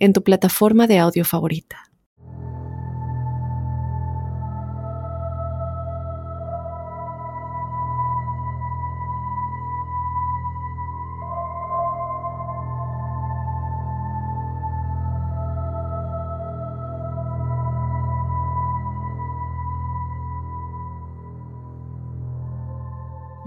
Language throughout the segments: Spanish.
en tu plataforma de audio favorita.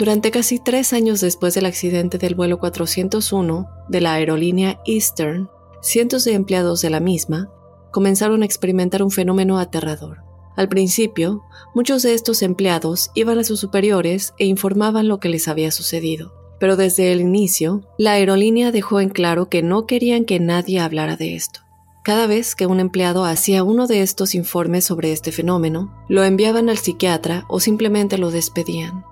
Durante casi tres años después del accidente del vuelo 401 de la aerolínea Eastern, cientos de empleados de la misma comenzaron a experimentar un fenómeno aterrador. Al principio, muchos de estos empleados iban a sus superiores e informaban lo que les había sucedido. Pero desde el inicio, la aerolínea dejó en claro que no querían que nadie hablara de esto. Cada vez que un empleado hacía uno de estos informes sobre este fenómeno, lo enviaban al psiquiatra o simplemente lo despedían.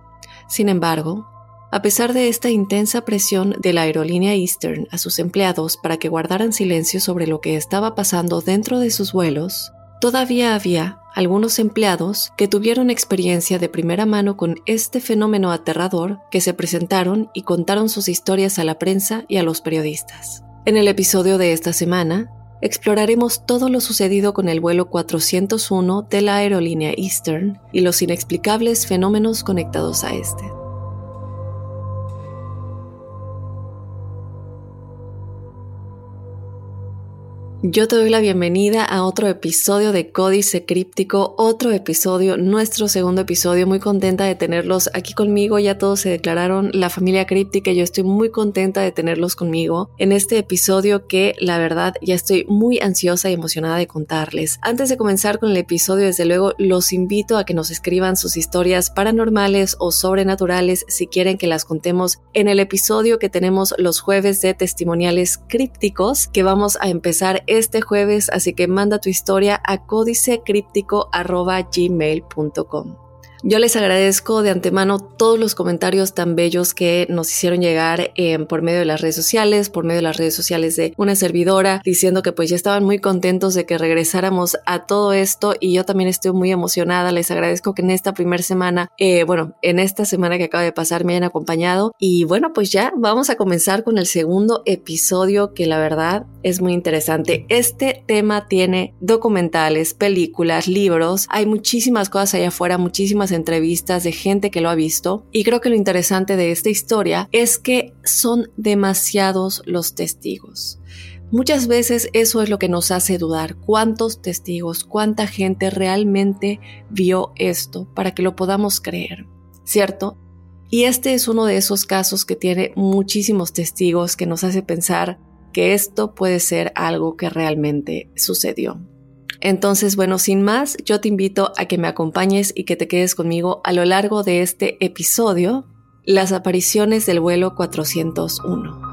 Sin embargo, a pesar de esta intensa presión de la aerolínea Eastern a sus empleados para que guardaran silencio sobre lo que estaba pasando dentro de sus vuelos, todavía había algunos empleados que tuvieron experiencia de primera mano con este fenómeno aterrador que se presentaron y contaron sus historias a la prensa y a los periodistas. En el episodio de esta semana, exploraremos todo lo sucedido con el vuelo 401 de la aerolínea Eastern y los inexplicables fenómenos conectados a este. Yo te doy la bienvenida a otro episodio de Códice Críptico, otro episodio, nuestro segundo episodio. Muy contenta de tenerlos aquí conmigo. Ya todos se declararon la familia críptica y yo estoy muy contenta de tenerlos conmigo en este episodio que la verdad ya estoy muy ansiosa y emocionada de contarles. Antes de comenzar con el episodio, desde luego los invito a que nos escriban sus historias paranormales o sobrenaturales si quieren que las contemos en el episodio que tenemos los jueves de testimoniales crípticos que vamos a empezar este jueves, así que manda tu historia a códicecríptico.gmail.com. Yo les agradezco de antemano todos los comentarios tan bellos que nos hicieron llegar eh, por medio de las redes sociales, por medio de las redes sociales de una servidora, diciendo que pues ya estaban muy contentos de que regresáramos a todo esto y yo también estoy muy emocionada. Les agradezco que en esta primera semana, eh, bueno, en esta semana que acaba de pasar me hayan acompañado y bueno, pues ya vamos a comenzar con el segundo episodio que la verdad es muy interesante. Este tema tiene documentales, películas, libros, hay muchísimas cosas allá afuera, muchísimas entrevistas de gente que lo ha visto y creo que lo interesante de esta historia es que son demasiados los testigos. Muchas veces eso es lo que nos hace dudar cuántos testigos, cuánta gente realmente vio esto para que lo podamos creer, ¿cierto? Y este es uno de esos casos que tiene muchísimos testigos que nos hace pensar que esto puede ser algo que realmente sucedió. Entonces, bueno, sin más, yo te invito a que me acompañes y que te quedes conmigo a lo largo de este episodio, las apariciones del vuelo 401.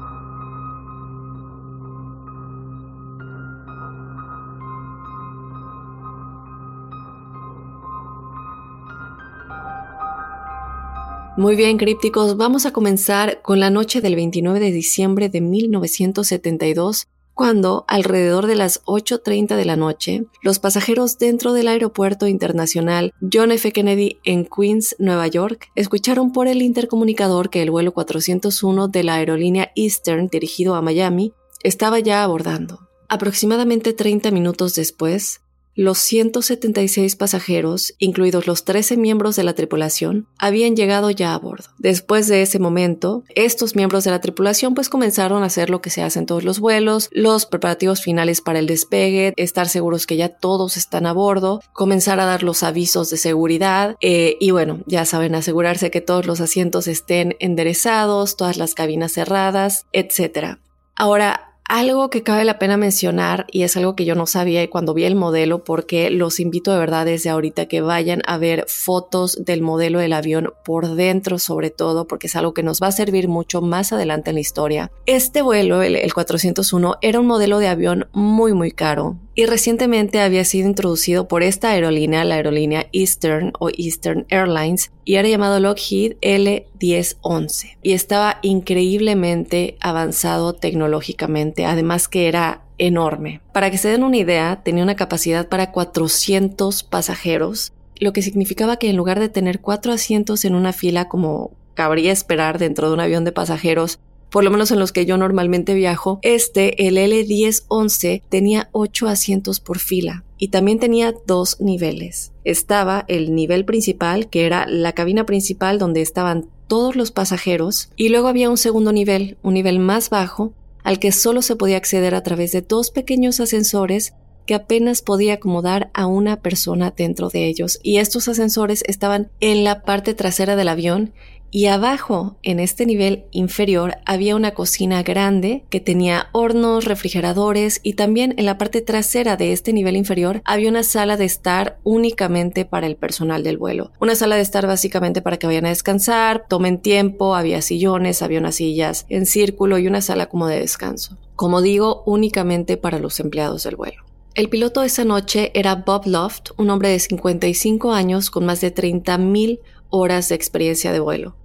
Muy bien, crípticos, vamos a comenzar con la noche del 29 de diciembre de 1972 cuando, alrededor de las 8.30 de la noche, los pasajeros dentro del aeropuerto internacional John F. Kennedy en Queens, Nueva York, escucharon por el intercomunicador que el vuelo 401 de la aerolínea Eastern dirigido a Miami estaba ya abordando. Aproximadamente 30 minutos después, los 176 pasajeros, incluidos los 13 miembros de la tripulación, habían llegado ya a bordo. Después de ese momento, estos miembros de la tripulación pues comenzaron a hacer lo que se hace en todos los vuelos, los preparativos finales para el despegue, estar seguros que ya todos están a bordo, comenzar a dar los avisos de seguridad eh, y bueno, ya saben, asegurarse que todos los asientos estén enderezados, todas las cabinas cerradas, etc. Ahora, algo que cabe la pena mencionar y es algo que yo no sabía cuando vi el modelo porque los invito de verdad desde ahorita que vayan a ver fotos del modelo del avión por dentro sobre todo porque es algo que nos va a servir mucho más adelante en la historia. Este vuelo, el, el 401, era un modelo de avión muy muy caro y recientemente había sido introducido por esta aerolínea, la aerolínea Eastern o Eastern Airlines, y era llamado Lockheed L1011 y estaba increíblemente avanzado tecnológicamente, además que era enorme. Para que se den una idea, tenía una capacidad para 400 pasajeros, lo que significaba que en lugar de tener cuatro asientos en una fila como cabría esperar dentro de un avión de pasajeros, por lo menos en los que yo normalmente viajo, este, el L1011, tenía ocho asientos por fila y también tenía dos niveles. Estaba el nivel principal, que era la cabina principal donde estaban todos los pasajeros, y luego había un segundo nivel, un nivel más bajo, al que solo se podía acceder a través de dos pequeños ascensores que apenas podía acomodar a una persona dentro de ellos, y estos ascensores estaban en la parte trasera del avión y abajo, en este nivel inferior, había una cocina grande que tenía hornos, refrigeradores y también en la parte trasera de este nivel inferior había una sala de estar únicamente para el personal del vuelo. Una sala de estar básicamente para que vayan a descansar, tomen tiempo, había sillones, había unas sillas en círculo y una sala como de descanso. Como digo, únicamente para los empleados del vuelo. El piloto esa noche era Bob Loft, un hombre de 55 años con más de 30.000 horas de experiencia de vuelo.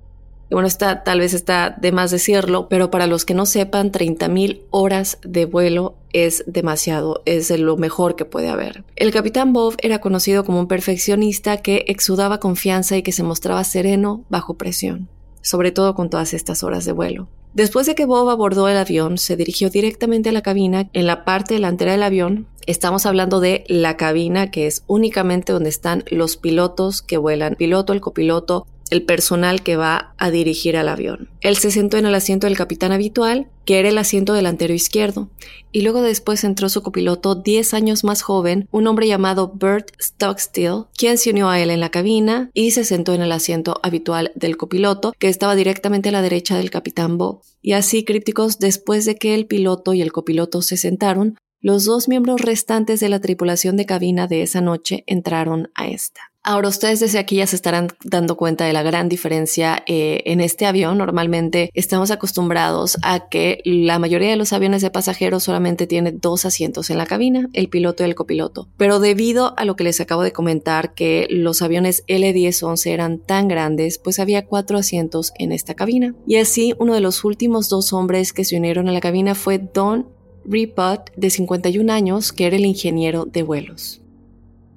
Y bueno, está, tal vez está de más decirlo, pero para los que no sepan, 30.000 horas de vuelo es demasiado, es lo mejor que puede haber. El capitán Bob era conocido como un perfeccionista que exudaba confianza y que se mostraba sereno bajo presión, sobre todo con todas estas horas de vuelo. Después de que Bob abordó el avión, se dirigió directamente a la cabina. En la parte delantera del avión, estamos hablando de la cabina, que es únicamente donde están los pilotos que vuelan, piloto, el copiloto, el personal que va a dirigir al avión. Él se sentó en el asiento del capitán habitual, que era el asiento delantero izquierdo, y luego después entró su copiloto 10 años más joven, un hombre llamado Bert Stockstill, quien se unió a él en la cabina y se sentó en el asiento habitual del copiloto, que estaba directamente a la derecha del capitán Bob. Y así, crípticos, después de que el piloto y el copiloto se sentaron, los dos miembros restantes de la tripulación de cabina de esa noche entraron a esta. Ahora ustedes desde aquí ya se estarán dando cuenta de la gran diferencia eh, en este avión. Normalmente estamos acostumbrados a que la mayoría de los aviones de pasajeros solamente tiene dos asientos en la cabina, el piloto y el copiloto. Pero debido a lo que les acabo de comentar, que los aviones L1011 eran tan grandes, pues había cuatro asientos en esta cabina. Y así uno de los últimos dos hombres que se unieron a la cabina fue Don Ripot, de 51 años, que era el ingeniero de vuelos.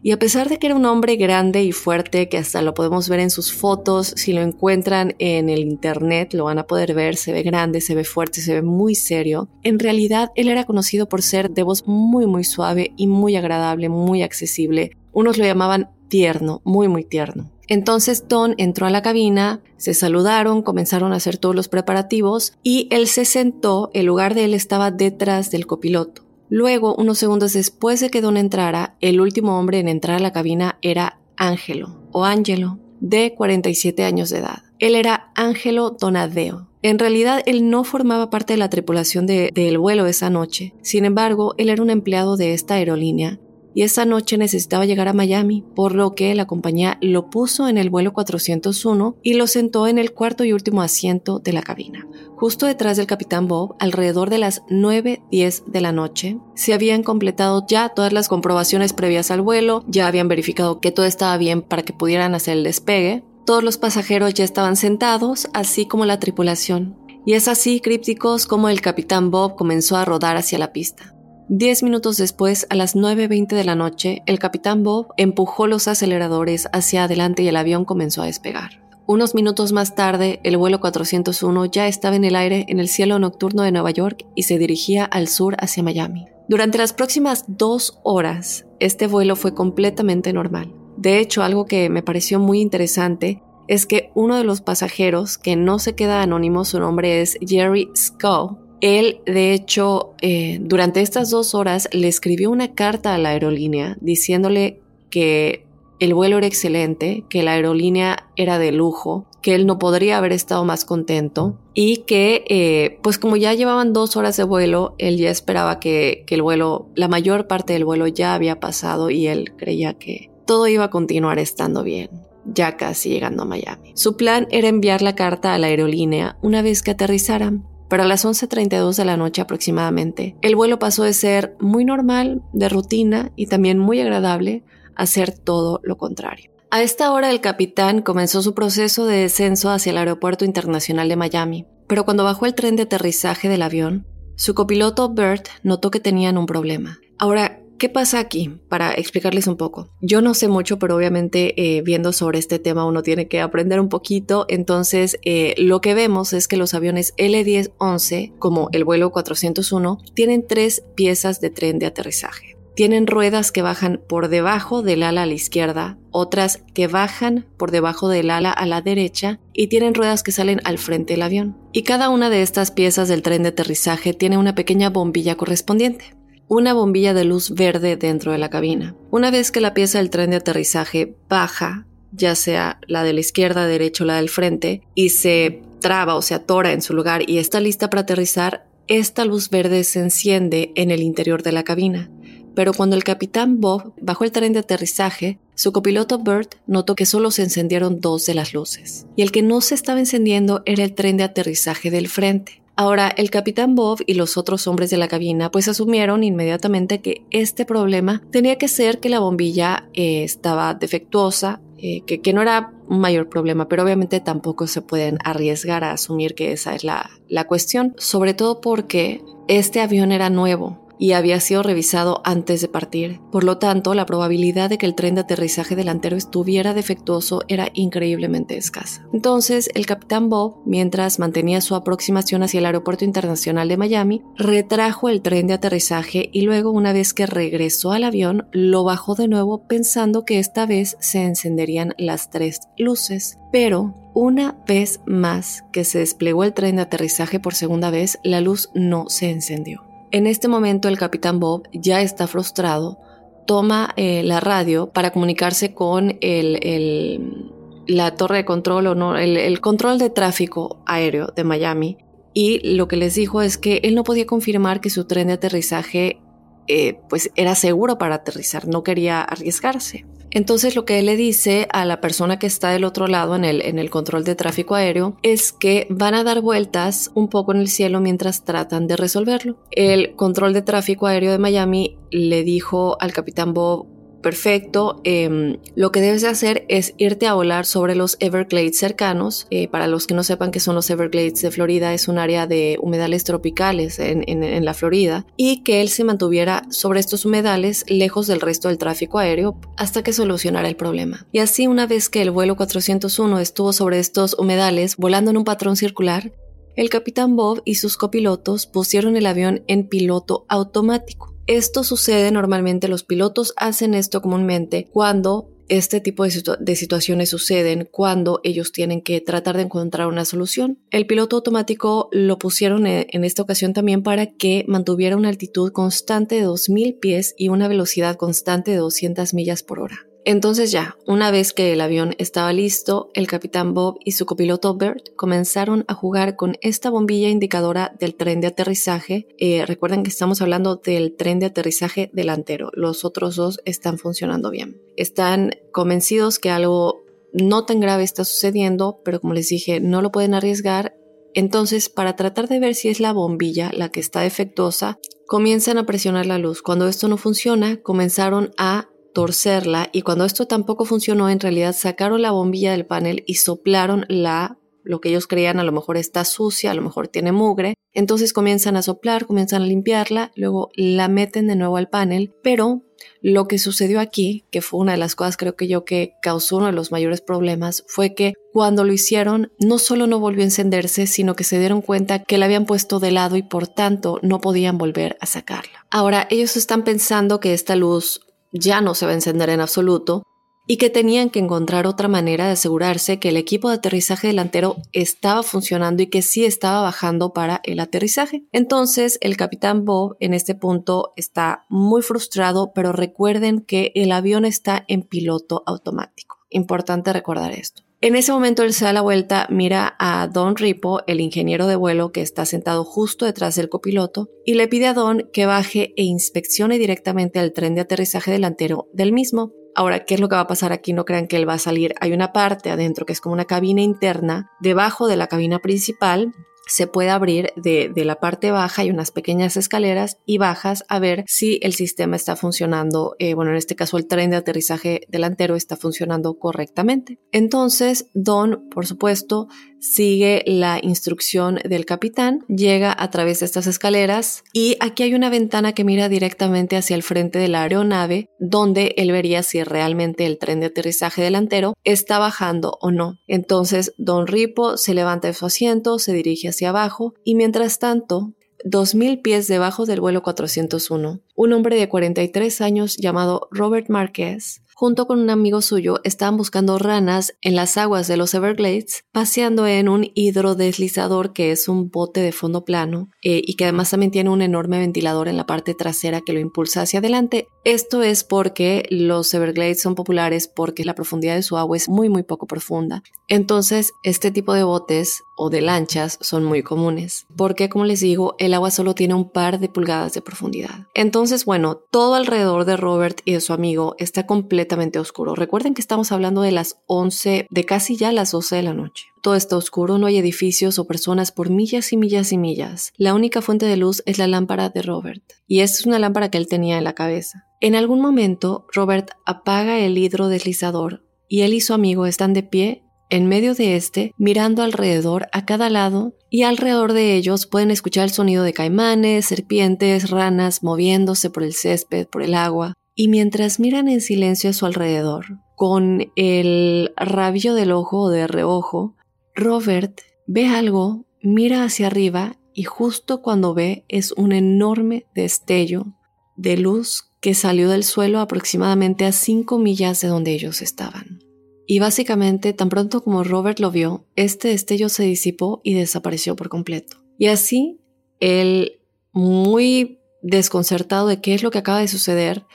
Y a pesar de que era un hombre grande y fuerte, que hasta lo podemos ver en sus fotos, si lo encuentran en el internet lo van a poder ver, se ve grande, se ve fuerte, se ve muy serio, en realidad él era conocido por ser de voz muy muy suave y muy agradable, muy accesible. Unos lo llamaban tierno, muy muy tierno. Entonces Don entró a la cabina, se saludaron, comenzaron a hacer todos los preparativos y él se sentó, el lugar de él estaba detrás del copiloto. Luego, unos segundos después de que Don entrara, el último hombre en entrar a la cabina era Ángelo, o Ángelo, de 47 años de edad. Él era Ángelo Donadeo. En realidad, él no formaba parte de la tripulación del vuelo esa noche. Sin embargo, él era un empleado de esta aerolínea y esa noche necesitaba llegar a Miami, por lo que la compañía lo puso en el vuelo 401 y lo sentó en el cuarto y último asiento de la cabina. Justo detrás del capitán Bob, alrededor de las 9.10 de la noche, se habían completado ya todas las comprobaciones previas al vuelo, ya habían verificado que todo estaba bien para que pudieran hacer el despegue, todos los pasajeros ya estaban sentados, así como la tripulación. Y es así, crípticos, como el capitán Bob comenzó a rodar hacia la pista. Diez minutos después, a las 9.20 de la noche, el capitán Bob empujó los aceleradores hacia adelante y el avión comenzó a despegar. Unos minutos más tarde, el vuelo 401 ya estaba en el aire en el cielo nocturno de Nueva York y se dirigía al sur hacia Miami. Durante las próximas dos horas, este vuelo fue completamente normal. De hecho, algo que me pareció muy interesante es que uno de los pasajeros, que no se queda anónimo, su nombre es Jerry Scow, él, de hecho, eh, durante estas dos horas le escribió una carta a la aerolínea diciéndole que el vuelo era excelente, que la aerolínea era de lujo, que él no podría haber estado más contento y que, eh, pues como ya llevaban dos horas de vuelo, él ya esperaba que, que el vuelo, la mayor parte del vuelo ya había pasado y él creía que todo iba a continuar estando bien ya casi llegando a Miami. Su plan era enviar la carta a la aerolínea una vez que aterrizaran, pero a las 11.32 de la noche aproximadamente, el vuelo pasó de ser muy normal, de rutina y también muy agradable, a ser todo lo contrario. A esta hora el capitán comenzó su proceso de descenso hacia el Aeropuerto Internacional de Miami, pero cuando bajó el tren de aterrizaje del avión, su copiloto Bert notó que tenían un problema. Ahora, ¿Qué pasa aquí? Para explicarles un poco. Yo no sé mucho, pero obviamente eh, viendo sobre este tema uno tiene que aprender un poquito. Entonces, eh, lo que vemos es que los aviones L-1011, como el vuelo 401, tienen tres piezas de tren de aterrizaje. Tienen ruedas que bajan por debajo del ala a la izquierda, otras que bajan por debajo del ala a la derecha y tienen ruedas que salen al frente del avión. Y cada una de estas piezas del tren de aterrizaje tiene una pequeña bombilla correspondiente una bombilla de luz verde dentro de la cabina. Una vez que la pieza del tren de aterrizaje baja, ya sea la de la izquierda, derecha o la del frente, y se traba o se atora en su lugar y está lista para aterrizar, esta luz verde se enciende en el interior de la cabina. Pero cuando el capitán Bob bajó el tren de aterrizaje, su copiloto Bert notó que solo se encendieron dos de las luces. Y el que no se estaba encendiendo era el tren de aterrizaje del frente. Ahora, el capitán Bob y los otros hombres de la cabina pues asumieron inmediatamente que este problema tenía que ser que la bombilla eh, estaba defectuosa, eh, que, que, no era un mayor problema, pero obviamente tampoco se pueden arriesgar a asumir que esa es la, la cuestión, sobre todo porque este avión era nuevo y había sido revisado antes de partir. Por lo tanto, la probabilidad de que el tren de aterrizaje delantero estuviera defectuoso era increíblemente escasa. Entonces, el capitán Bob, mientras mantenía su aproximación hacia el Aeropuerto Internacional de Miami, retrajo el tren de aterrizaje y luego, una vez que regresó al avión, lo bajó de nuevo pensando que esta vez se encenderían las tres luces. Pero, una vez más que se desplegó el tren de aterrizaje por segunda vez, la luz no se encendió. En este momento el capitán Bob ya está frustrado, toma eh, la radio para comunicarse con el, la torre de control o no, el, control de tráfico aéreo de Miami y lo que les dijo es que él no podía confirmar que su tren de aterrizaje eh, pues era seguro para aterrizar, no quería arriesgarse. Entonces lo que él le dice a la persona que está del otro lado en el, en el control de tráfico aéreo es que van a dar vueltas un poco en el cielo mientras tratan de resolverlo. El control de tráfico aéreo de Miami le dijo al capitán Bob perfecto. Em, lo que debes de hacer es irte a volar sobre los Everglades cercanos. Eh, para los que no sepan qué son los Everglades de Florida, es un área de humedales tropicales en, en, la Florida. Y que él se mantuviera sobre estos humedales lejos del resto del tráfico aéreo hasta que solucionara el problema. Y así una vez que el vuelo 401 estuvo sobre estos humedales volando en un patrón circular, el capitán Bob y sus copilotos pusieron el avión en piloto automático. Esto sucede normalmente, los pilotos hacen esto comúnmente cuando este tipo de, situaciones suceden cuando ellos tienen que tratar de encontrar una solución. El piloto automático lo pusieron en, en, esta ocasión también para que mantuviera una altitud constante de 2.000 pies y una velocidad constante de 200 millas por hora. Entonces ya, una vez que el avión estaba listo, el capitán Bob y su copiloto Bert comenzaron a jugar con esta bombilla indicadora del tren de aterrizaje. Eh, recuerden que estamos hablando del tren de aterrizaje delantero. Los otros dos están funcionando bien. Están convencidos que algo no tan grave está sucediendo, pero como les dije, no lo pueden arriesgar. Entonces, para tratar de ver si es la bombilla la que está defectuosa, comienzan a presionar la luz. Cuando esto no funciona, comenzaron a torcerla y cuando esto tampoco funcionó, en realidad sacaron la bombilla del panel y soplaron la lo que ellos creían a lo mejor está sucia, a lo mejor tiene mugre. Entonces comienzan a soplar, comienzan a limpiarla, luego la meten de nuevo al panel, pero lo que sucedió aquí, que fue una de las cosas creo que yo que causó uno de los mayores problemas, fue que cuando lo hicieron no solo no volvió a encenderse, sino que se dieron cuenta que la habían puesto de lado y por tanto no podían volver a sacarla. Ahora, ellos están pensando que esta luz ya no se va a encender en absoluto y que tenían que encontrar otra manera de asegurarse que el equipo de aterrizaje delantero estaba funcionando y que sí estaba bajando para el aterrizaje. Entonces el capitán Bob en este punto está muy frustrado, pero recuerden que el avión está en piloto automático. Importante recordar esto. En ese momento él se da la vuelta, mira a Don Ripo, el ingeniero de vuelo que está sentado justo detrás del copiloto, y le pide a Don que baje e inspeccione directamente el tren de aterrizaje delantero del mismo. Ahora, ¿qué es lo que va a pasar aquí? No crean que él va a salir. Hay una parte adentro que es como una cabina interna, debajo de la cabina principal, se puede abrir de, de, la parte baja, hay unas pequeñas escaleras y bajas a ver si el sistema está funcionando, eh, bueno, en este caso el tren de aterrizaje delantero está funcionando correctamente. Entonces, Don, por supuesto, sigue la instrucción del capitán, llega a través de estas escaleras y aquí hay una ventana que mira directamente hacia el frente de la aeronave donde él vería si realmente el tren de aterrizaje delantero está bajando o no. Entonces Don Ripo se levanta de su asiento, se dirige hacia abajo y mientras tanto 2.000 pies debajo del vuelo 401, un hombre de 43 años llamado Robert Marquez junto con un amigo suyo, estaban buscando ranas en las aguas de los Everglades, paseando en un hidrodeslizador que es un bote de fondo plano eh, y que además también tiene un enorme ventilador en la parte trasera que lo impulsa hacia adelante. Esto es porque los Everglades son populares porque la profundidad de su agua es muy muy poco profunda. Entonces, este tipo de botes o de lanchas son muy comunes, porque como les digo, el agua solo tiene un par de pulgadas de profundidad. Entonces, bueno, todo alrededor de Robert y de su amigo está completamente oscuro. Recuerden que estamos hablando de las 11, de casi ya las 12 de la noche. Todo está oscuro, no hay edificios o personas por millas y millas y millas. La única fuente de luz es la lámpara de Robert, y es una lámpara que él tenía en la cabeza. En algún momento, Robert apaga el hidrodeslizador y él y su amigo están de pie en medio de este, mirando alrededor a cada lado, y alrededor de ellos pueden escuchar el sonido de caimanes, serpientes, ranas moviéndose por el césped, por el agua, y mientras miran en silencio a su alrededor, con el rabillo del ojo o de reojo, Robert ve algo, mira hacia arriba y justo cuando ve es un enorme destello de luz que salió del suelo aproximadamente a cinco millas de donde ellos estaban. Y básicamente, tan pronto como Robert lo vio, este destello se disipó y desapareció por completo. Y así, él, muy desconcertado de qué es lo que acaba de suceder,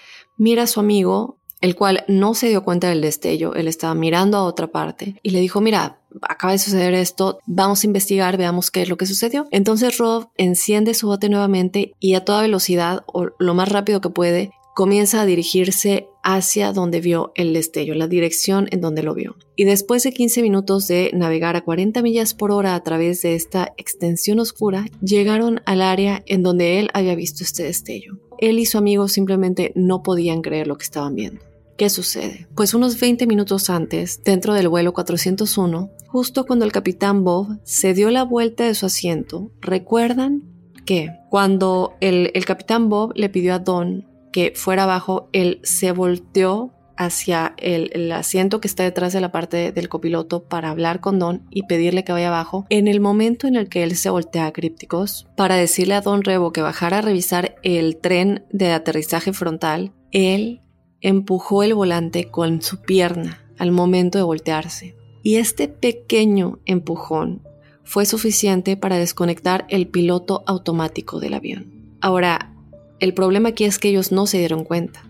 mira a su amigo, el cual no se dio cuenta del destello, él estaba mirando a otra parte y le dijo, mira, acaba de suceder esto, vamos a investigar, veamos qué es lo que sucedió. Entonces Rob enciende su bote nuevamente y a toda velocidad, o lo más rápido que puede, comienza a dirigirse hacia donde vio el destello, la dirección en donde lo vio. Y después de 15 minutos de navegar a 40 millas por hora a través de esta extensión oscura, llegaron al área en donde él había visto este destello. Él y su amigo simplemente no podían creer lo que estaban viendo. ¿Qué sucede? Pues unos 20 minutos antes, dentro del vuelo 401, justo cuando el capitán Bob se dio la vuelta de su asiento, recuerdan que cuando el, el capitán Bob le pidió a Don que fuera abajo, él se volteó hacia el, asiento que está detrás de la parte del copiloto para hablar con Don y pedirle que vaya abajo. En el momento en el que él se voltea a Crípticos para decirle a Don Rebo que bajara a revisar el tren de aterrizaje frontal, él empujó el volante con su pierna al momento de voltearse. Y este pequeño empujón fue suficiente para desconectar el piloto automático del avión. Ahora, el problema aquí es que ellos no se dieron cuenta.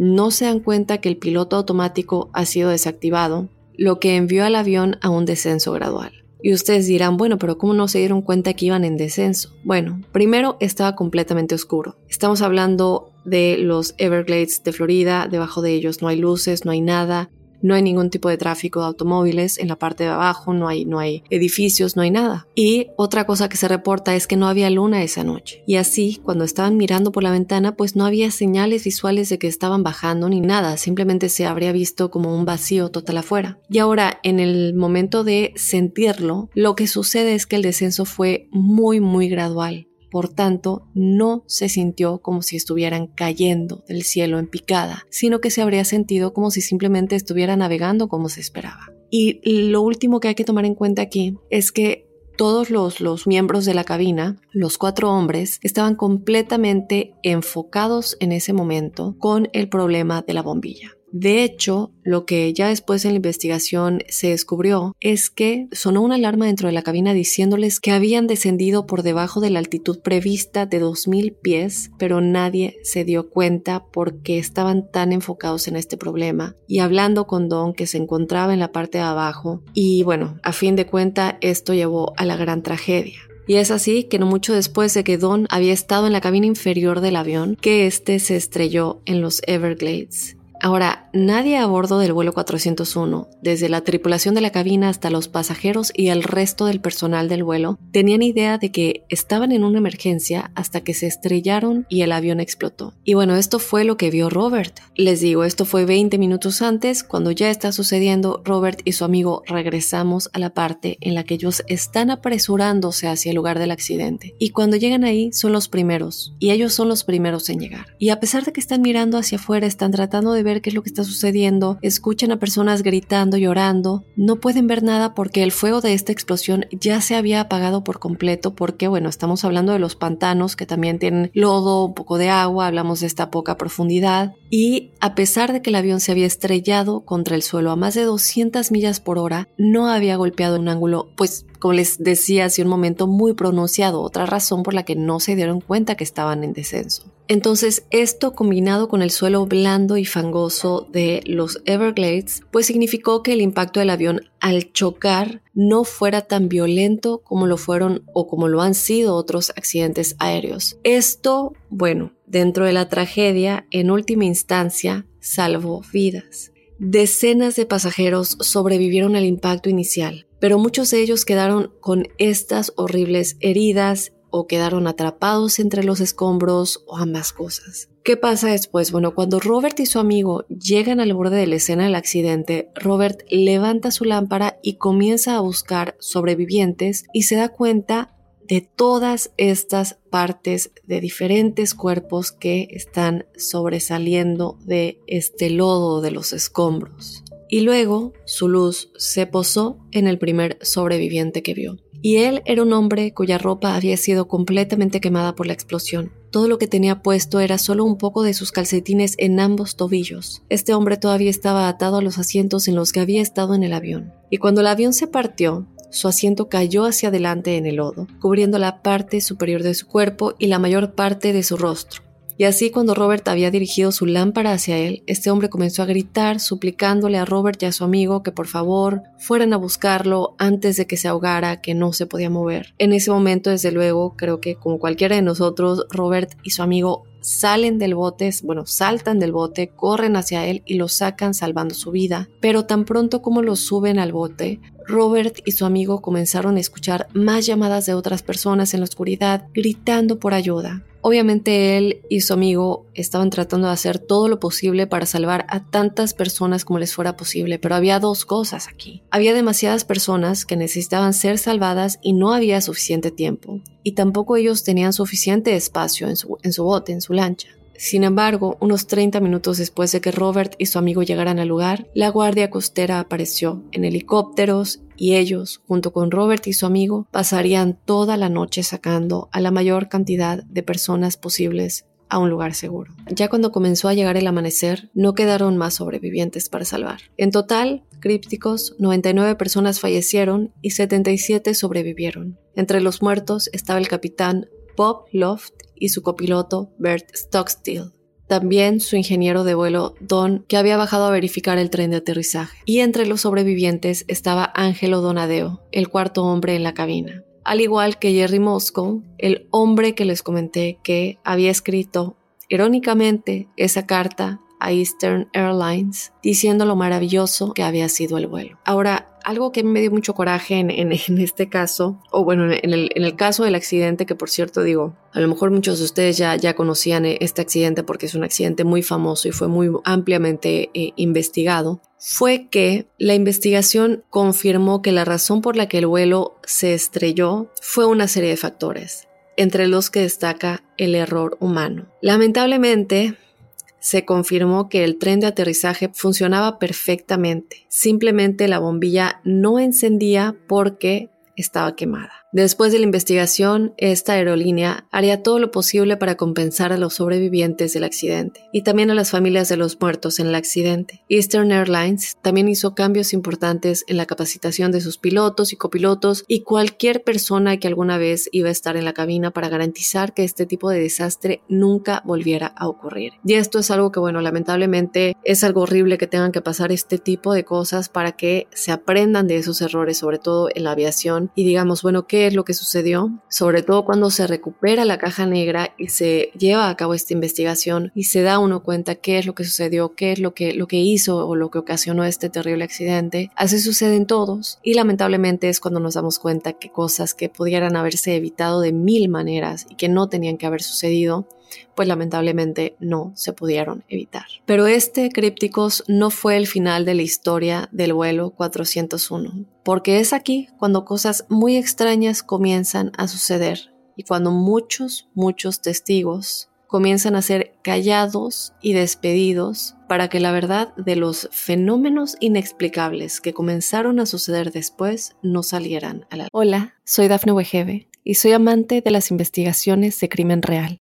No se dan cuenta que el piloto automático ha sido desactivado, lo que envió al avión a un descenso gradual. Y ustedes dirán, bueno, pero ¿cómo no se dieron cuenta que iban en descenso? Bueno, primero estaba completamente oscuro. Estamos hablando de los Everglades de Florida, debajo de ellos no hay luces, no hay nada, no hay ningún tipo de tráfico de automóviles en la parte de abajo, no hay, no hay edificios, no hay nada. Y otra cosa que se reporta es que no había luna esa noche. Y así, cuando estaban mirando por la ventana, pues no había señales visuales de que estaban bajando ni nada, simplemente se habría visto como un vacío total afuera. Y ahora, en el momento de sentirlo, lo que sucede es que el descenso fue muy, muy gradual. Por tanto, no se sintió como si estuvieran cayendo del cielo en picada, sino que se habría sentido como si simplemente estuviera navegando como se esperaba. Y lo último que hay que tomar en cuenta aquí es que todos los, los, miembros de la cabina, los cuatro hombres, estaban completamente enfocados en ese momento con el problema de la bombilla. De hecho, lo que ya después en la investigación se descubrió es que sonó una alarma dentro de la cabina diciéndoles que habían descendido por debajo de la altitud prevista de 2.000 pies, pero nadie se dio cuenta porque estaban tan enfocados en este problema y hablando con Don que se encontraba en la parte de abajo y bueno, a fin de cuenta esto llevó a la gran tragedia. Y es así que no mucho después de que Don había estado en la cabina inferior del avión, que este se estrelló en los Everglades Ahora, nadie a bordo del vuelo 401, desde la tripulación de la cabina hasta los pasajeros y el resto del personal del vuelo, tenían idea de que estaban en una emergencia hasta que se estrellaron y el avión explotó. Y bueno, esto fue lo que vio Robert. Les digo, esto fue 20 minutos antes, cuando ya está sucediendo, Robert y su amigo regresamos a la parte en la que ellos están apresurándose hacia el lugar del accidente. Y cuando llegan ahí, son los primeros, y ellos son los primeros en llegar. Y a pesar de que están mirando hacia afuera, están tratando de ver qué es lo que está sucediendo, escuchan a personas gritando, llorando, no pueden ver nada porque el fuego de esta explosión ya se había apagado por completo porque, bueno, estamos hablando de los pantanos que también tienen lodo, un poco de agua, hablamos de esta poca profundidad y a pesar de que el avión se había estrellado contra el suelo a más de 200 millas por hora, no había golpeado un ángulo, pues como les decía hace un momento, muy pronunciado, otra razón por la que no se dieron cuenta que estaban en descenso. Entonces, esto combinado con el suelo blando y fangoso de los Everglades, pues significó que el impacto del avión al chocar no fuera tan violento como lo fueron o como lo han sido otros accidentes aéreos. Esto, bueno, dentro de la tragedia, en última instancia, salvó vidas. Decenas de pasajeros sobrevivieron al impacto inicial, pero muchos de ellos quedaron con estas horribles heridas o quedaron atrapados entre los escombros o ambas cosas. ¿Qué pasa después? Bueno, cuando Robert y su amigo llegan al borde de la escena del accidente, Robert levanta su lámpara y comienza a buscar sobrevivientes y se da cuenta de todas estas partes de diferentes cuerpos que están sobresaliendo de este lodo de los escombros. Y luego su luz se posó en el primer sobreviviente que vio. Y él era un hombre cuya ropa había sido completamente quemada por la explosión. Todo lo que tenía puesto era solo un poco de sus calcetines en ambos tobillos. Este hombre todavía estaba atado a los asientos en los que había estado en el avión. Y cuando el avión se partió, su asiento cayó hacia adelante en el lodo, cubriendo la parte superior de su cuerpo y la mayor parte de su rostro. Y así cuando Robert había dirigido su lámpara hacia él, este hombre comenzó a gritar, suplicándole a Robert y a su amigo que por favor fueran a buscarlo antes de que se ahogara, que no se podía mover. En ese momento, desde luego, creo que como cualquiera de nosotros, Robert y su amigo salen del bote, bueno, saltan del bote, corren hacia él y lo sacan salvando su vida. Pero tan pronto como lo suben al bote, Robert y su amigo comenzaron a escuchar más llamadas de otras personas en la oscuridad gritando por ayuda. Obviamente él y su amigo estaban tratando de hacer todo lo posible para salvar a tantas personas como les fuera posible, pero había dos cosas aquí. Había demasiadas personas que necesitaban ser salvadas y no había suficiente tiempo, y tampoco ellos tenían suficiente espacio en su, en su bote, en su lancha. Sin embargo, unos 30 minutos después de que Robert y su amigo llegaran al lugar, la guardia costera apareció en helicópteros y ellos, junto con Robert y su amigo, pasarían toda la noche sacando a la mayor cantidad de personas posibles a un lugar seguro. Ya cuando comenzó a llegar el amanecer, no quedaron más sobrevivientes para salvar. En total, crípticos, 99 personas fallecieron y 77 sobrevivieron. Entre los muertos estaba el capitán Bob Loft y su copiloto Bert Stockstill. También su ingeniero de vuelo Don, que había bajado a verificar el tren de aterrizaje. Y entre los sobrevivientes estaba Angelo Donadeo, el cuarto hombre en la cabina. Al igual que Jerry Moscow, el hombre que les comenté que había escrito irónicamente esa carta Eastern Airlines diciendo lo maravilloso que había sido el vuelo. Ahora, algo que me dio mucho coraje en, este caso, o bueno, en el, caso del accidente, que por cierto digo, a lo mejor muchos de ustedes ya, ya conocían este accidente porque es un accidente muy famoso y fue muy ampliamente eh, investigado, fue que la investigación confirmó que la razón por la que el vuelo se estrelló fue una serie de factores, entre los que destaca el error humano. Lamentablemente, se confirmó que el tren de aterrizaje funcionaba perfectamente. Simplemente la bombilla no encendía porque estaba quemada. Después de la investigación, esta aerolínea haría todo lo posible para compensar a los sobrevivientes del accidente y también a las familias de los muertos en el accidente. Eastern Airlines también hizo cambios importantes en la capacitación de sus pilotos y copilotos y cualquier persona que alguna vez iba a estar en la cabina para garantizar que este tipo de desastre nunca volviera a ocurrir. Y esto es algo que, bueno, lamentablemente es algo horrible que tengan que pasar este tipo de cosas para que se aprendan de esos errores, sobre todo en la aviación, y digamos, bueno, ¿qué es lo que sucedió, sobre todo cuando se recupera la caja negra y se lleva a cabo esta investigación y se da uno cuenta qué es lo que sucedió, qué es lo que, lo que hizo o lo que ocasionó este terrible accidente. Así sucede en todos y lamentablemente es cuando nos damos cuenta que cosas que pudieran haberse evitado de mil maneras y que no tenían que haber sucedido, pues lamentablemente no se pudieron evitar. Pero este Crípticos no fue el final de la historia del vuelo 401, porque es aquí cuando cosas muy extrañas comienzan a suceder y cuando muchos, muchos testigos comienzan a ser callados y despedidos para que la verdad de los fenómenos inexplicables que comenzaron a suceder después no salieran a la Hola, soy Dafne Wegebe y soy amante de las investigaciones de crimen real.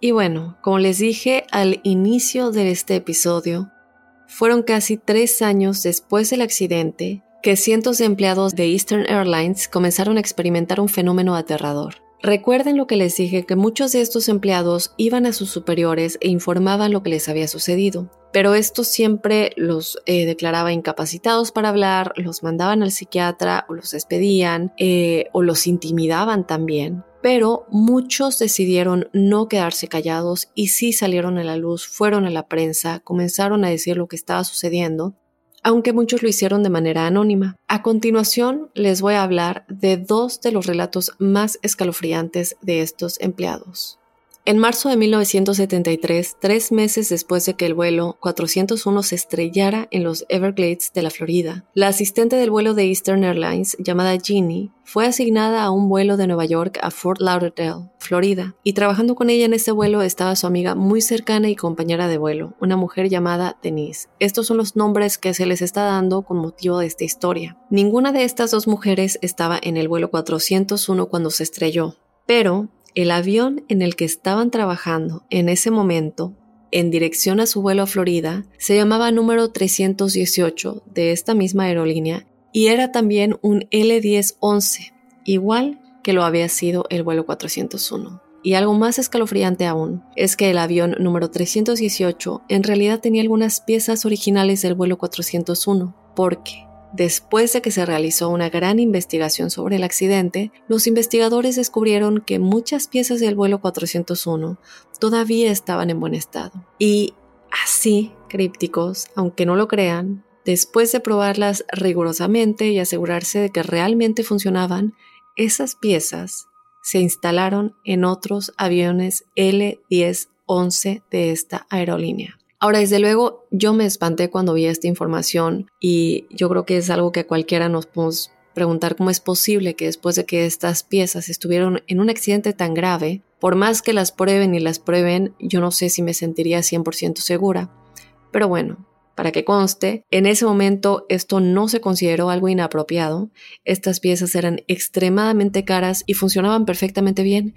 Y bueno, como les dije al inicio de este episodio, fueron casi tres años después del accidente que cientos de empleados de Eastern Airlines comenzaron a experimentar un fenómeno aterrador. Recuerden lo que les dije, que muchos de estos empleados iban a sus superiores e informaban lo que les había sucedido, pero estos siempre los eh, declaraba incapacitados para hablar, los mandaban al psiquiatra o los despedían eh, o los intimidaban también pero muchos decidieron no quedarse callados y sí salieron a la luz, fueron a la prensa, comenzaron a decir lo que estaba sucediendo, aunque muchos lo hicieron de manera anónima. A continuación les voy a hablar de dos de los relatos más escalofriantes de estos empleados. En marzo de 1973, tres meses después de que el vuelo 401 se estrellara en los Everglades de la Florida, la asistente del vuelo de Eastern Airlines, llamada Jeannie, fue asignada a un vuelo de Nueva York a Fort Lauderdale, Florida, y trabajando con ella en ese vuelo estaba su amiga muy cercana y compañera de vuelo, una mujer llamada Denise. Estos son los nombres que se les está dando con motivo de esta historia. Ninguna de estas dos mujeres estaba en el vuelo 401 cuando se estrelló, pero el avión en el que estaban trabajando en ese momento, en dirección a su vuelo a Florida, se llamaba número 318 de esta misma aerolínea y era también un L1011, igual que lo había sido el vuelo 401. Y algo más escalofriante aún es que el avión número 318 en realidad tenía algunas piezas originales del vuelo 401, porque Después de que se realizó una gran investigación sobre el accidente, los investigadores descubrieron que muchas piezas del vuelo 401 todavía estaban en buen estado. Y así, crípticos, aunque no lo crean, después de probarlas rigurosamente y asegurarse de que realmente funcionaban, esas piezas se instalaron en otros aviones L-1011 de esta aerolínea. Ahora, desde luego, yo me espanté cuando vi esta información y yo creo que es algo que cualquiera nos podemos preguntar cómo es posible que después de que estas piezas estuvieron en un accidente tan grave, por más que las prueben y las prueben, yo no sé si me sentiría 100% segura. Pero bueno, para que conste, en ese momento esto no se consideró algo inapropiado, estas piezas eran extremadamente caras y funcionaban perfectamente bien.